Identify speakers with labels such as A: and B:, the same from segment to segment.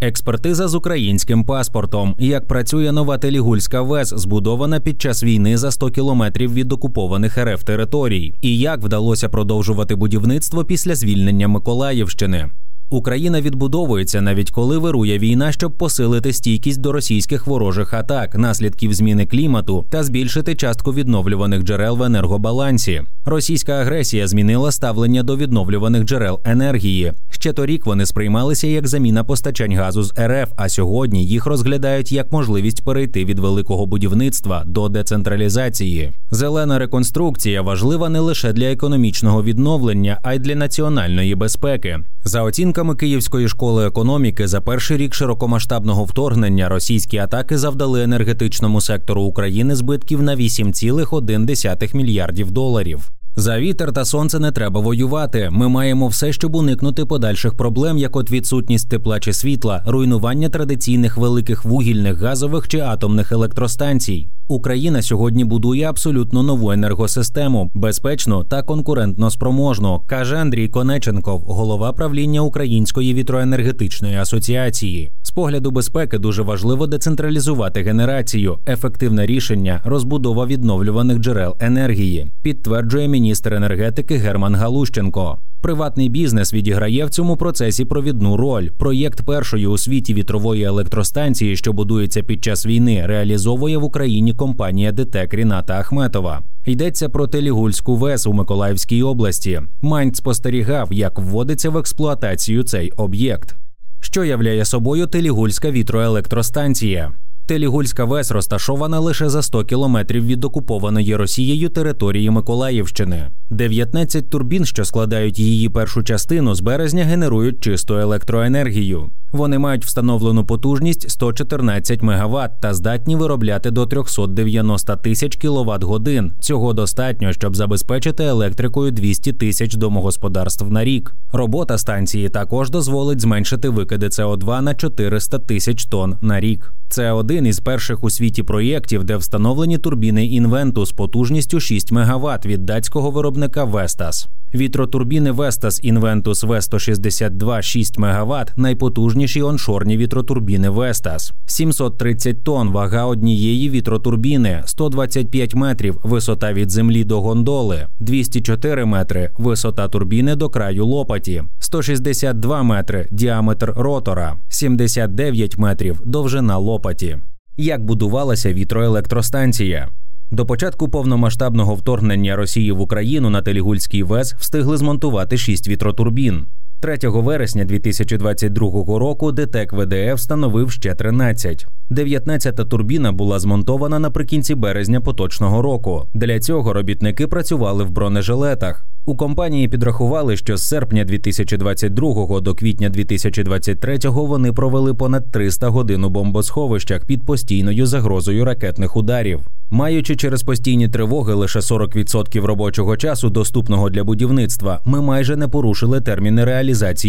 A: Експертиза з українським паспортом. Як працює нова Телігульська ВЕС, збудована під час війни за 100 кілометрів від окупованих РФ територій, і як вдалося продовжувати будівництво після звільнення Миколаївщини. Україна відбудовується навіть коли вирує війна, щоб посилити стійкість до російських ворожих атак, наслідків зміни клімату та збільшити частку відновлюваних джерел в енергобалансі. Російська агресія змінила ставлення до відновлюваних джерел енергії. Ще торік вони сприймалися як заміна постачань газу з РФ, а сьогодні їх розглядають як можливість перейти від великого будівництва до децентралізації. Зелена реконструкція важлива не лише для економічного відновлення, а й для національної безпеки. За оцінками Київської школи економіки, за перший рік широкомасштабного вторгнення російські атаки завдали енергетичному сектору України збитків на 8,1 мільярдів доларів. За вітер та сонце не треба воювати. Ми маємо все, щоб уникнути подальших проблем, як от відсутність тепла чи світла, руйнування традиційних великих вугільних, газових чи атомних електростанцій. Україна сьогодні будує абсолютно нову енергосистему, безпечну та конкурентно спроможну, каже Андрій Конеченков, голова правління Української вітроенергетичної асоціації. З погляду безпеки дуже важливо децентралізувати генерацію, ефективне рішення, розбудова відновлюваних джерел енергії, підтверджує міністр енергетики Герман Галущенко. Приватний бізнес відіграє в цьому процесі провідну роль. Проєкт першої у світі вітрової електростанції, що будується під час війни, реалізовує в Україні компанія ДТЕК Ріната Ахметова. Йдеться про Телігульську ВЕС у Миколаївській області. Майнц спостерігав, як вводиться в експлуатацію цей об'єкт. Що являє собою Телігульська вітроелектростанція? Телігульська ВЕС розташована лише за 100 кілометрів від окупованої Росією території Миколаївщини. 19 турбін, що складають її першу частину, з березня генерують чисту електроенергію. Вони мають встановлену потужність 114 МВт та здатні виробляти до 390 тисяч кВт годин. Цього достатньо, щоб забезпечити електрикою 200 тисяч домогосподарств на рік. Робота станції також дозволить зменшити викиди СО2 на 400 тисяч тонн на рік. Це один із перших у світі проєктів, де встановлені турбіни інвенту з потужністю 6 МВт від датського виробника Vestas. Вітротурбіни Vestas Inventus V162 6 МВт найпотужніші оншорні вітротурбіни Vestas. 730 тонн вага однієї вітротурбіни, 125 метрів висота від землі до гондоли, 204 метри висота турбіни до краю лопаті, 162 метри діаметр ротора, 79 метрів довжина лопаті. Як будувалася вітроелектростанція? До початку повномасштабного вторгнення Росії в Україну на Телігульський ВЕС встигли змонтувати шість вітротурбін. 3 вересня 2022 року ДТЕК ВДФ встановив ще 13. 19-та турбіна була змонтована наприкінці березня поточного року. Для цього робітники працювали в бронежилетах. У компанії підрахували, що з серпня 2022 до квітня 2023 вони провели понад 300 годин у бомбосховищах під постійною загрозою ракетних ударів. Маючи через постійні тривоги лише 40% робочого часу, доступного для будівництва, ми майже не порушили терміни реалізації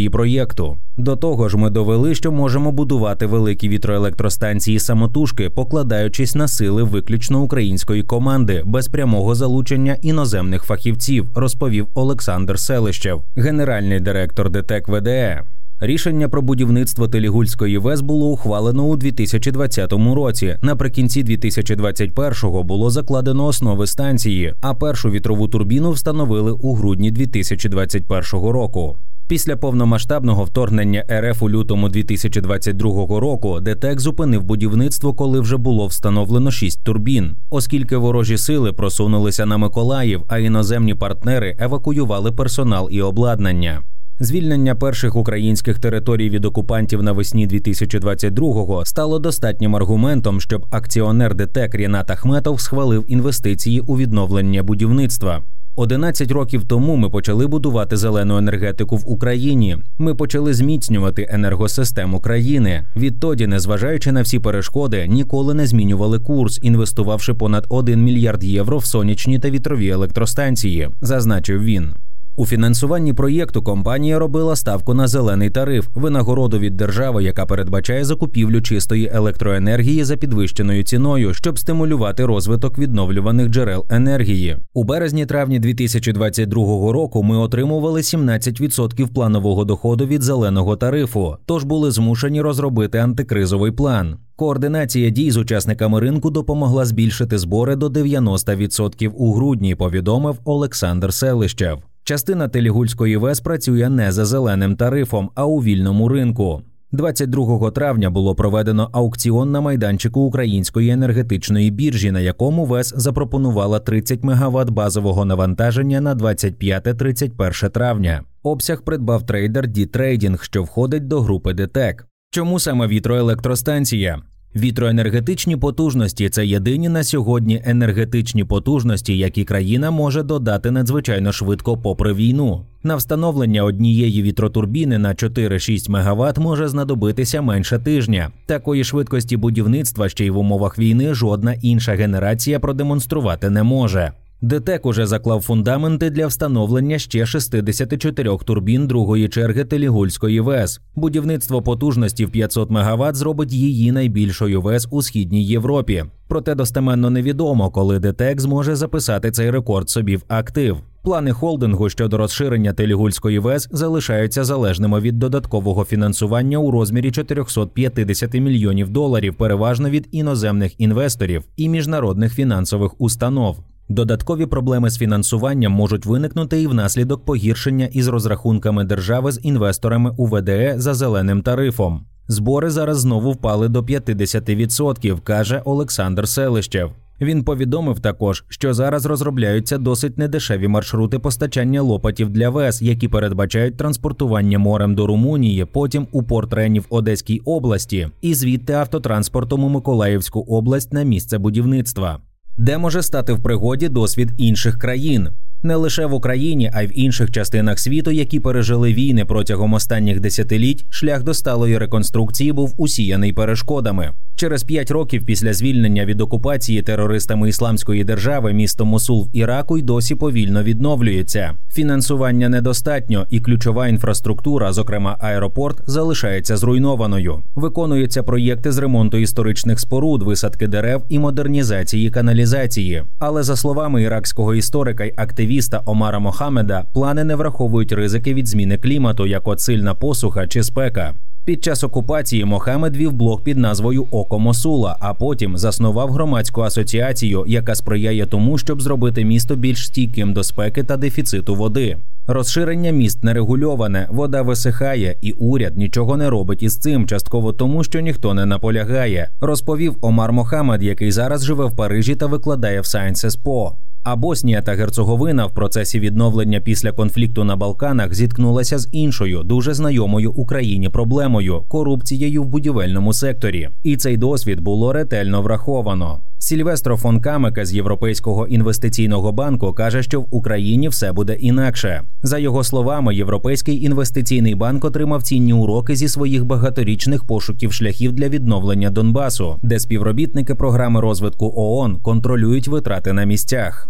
A: проєкту. До того ж, ми довели, що можемо будувати великі вітроелектростанції самотужки, покладаючись на сили виключно української команди без прямого залучення іноземних фахівців, розповів Олександр Селищев, генеральний директор ДТЕК ВДЕ. Рішення про будівництво Телігульської ВЕС було ухвалено у 2020 році. Наприкінці 2021-го було закладено основи станції, а першу вітрову турбіну встановили у грудні 2021 року. Після повномасштабного вторгнення РФ у лютому 2022 року ДТЕК зупинив будівництво, коли вже було встановлено шість турбін, оскільки ворожі сили просунулися на Миколаїв, а іноземні партнери евакуювали персонал і обладнання. Звільнення перших українських територій від окупантів навесні 2022-го стало достатнім аргументом, щоб акціонер ДТЕК Рінат Ахметов схвалив інвестиції у відновлення будівництва. 11 років тому ми почали будувати зелену енергетику в Україні. Ми почали зміцнювати енергосистему країни. Відтоді, незважаючи на всі перешкоди, ніколи не змінювали курс, інвестувавши понад 1 мільярд євро в сонячні та вітрові електростанції, зазначив він. У фінансуванні проєкту компанія робила ставку на зелений тариф, винагороду від держави, яка передбачає закупівлю чистої електроенергії за підвищеною ціною, щоб стимулювати розвиток відновлюваних джерел енергії. У березні-травні 2022 року ми отримували 17% планового доходу від зеленого тарифу, тож були змушені розробити антикризовий план. Координація дій з учасниками ринку допомогла збільшити збори до 90% у грудні. Повідомив Олександр Селищев. Частина Телігульської ВЕС працює не за зеленим тарифом, а у вільному ринку. 22 травня було проведено аукціон на майданчику Української енергетичної біржі, на якому ВЕС запропонувала 30 МВт базового навантаження на 25-31 травня. Обсяг придбав трейдер D-Trading, що входить до групи ДТЕК. Чому саме вітроелектростанція? Вітроенергетичні потужності це єдині на сьогодні енергетичні потужності, які країна може додати надзвичайно швидко попри війну. На встановлення однієї вітротурбіни на 4-6 МВт може знадобитися менше тижня. Такої швидкості будівництва ще й в умовах війни жодна інша генерація продемонструвати не може. ДТЕК уже заклав фундаменти для встановлення ще 64 турбін другої черги Телігульської ВЕС. Будівництво потужності в 500 МВт зробить її найбільшою ВЕС у східній Європі. Проте достеменно невідомо, коли ДТЕК зможе записати цей рекорд собі в актив. Плани холдингу щодо розширення Телігульської ВЕС залишаються залежними від додаткового фінансування у розмірі 450 мільйонів доларів, переважно від іноземних інвесторів і міжнародних фінансових установ. Додаткові проблеми з фінансуванням можуть виникнути і внаслідок погіршення із розрахунками держави з інвесторами у ВДЕ за зеленим тарифом. Збори зараз знову впали до 50%, каже Олександр Селищев. Він повідомив також, що зараз розробляються досить недешеві маршрути постачання лопатів для ВЕС, які передбачають транспортування морем до Румунії, потім у порт Рені в Одеській області, і звідти автотранспортом у Миколаївську область на місце будівництва де може стати в пригоді досвід інших країн. Не лише в Україні, а й в інших частинах світу, які пережили війни протягом останніх десятиліть, шлях до сталої реконструкції був усіяний перешкодами. Через п'ять років після звільнення від окупації терористами ісламської держави місто Мосул в Іраку й досі повільно відновлюється. Фінансування недостатньо, і ключова інфраструктура, зокрема аеропорт, залишається зруйнованою. Виконуються проєкти з ремонту історичних споруд, висадки дерев і модернізації каналізації. Але за словами іракського історика й активіста Омара Мохамеда, плани не враховують ризики від зміни клімату, як от сильна посуха чи спека. Під час окупації Мохамед вів блог під назвою Око Мосула, а потім заснував громадську асоціацію, яка сприяє тому, щоб зробити місто більш стійким до спеки та дефіциту води. Розширення міст нерегульоване, вода висихає, і уряд нічого не робить із цим, частково тому, що ніхто не наполягає, розповів Омар Мохамед, який зараз живе в Парижі та викладає в Sciences Po. А Боснія та Герцеговина в процесі відновлення після конфлікту на Балканах зіткнулася з іншою дуже знайомою Україні проблемою корупцією в будівельному секторі. І цей досвід було ретельно враховано. Сільвестро фон Камека з Європейського інвестиційного банку каже, що в Україні все буде інакше. За його словами, Європейський інвестиційний банк отримав цінні уроки зі своїх багаторічних пошуків шляхів для відновлення Донбасу, де співробітники програми розвитку ООН контролюють витрати на місцях.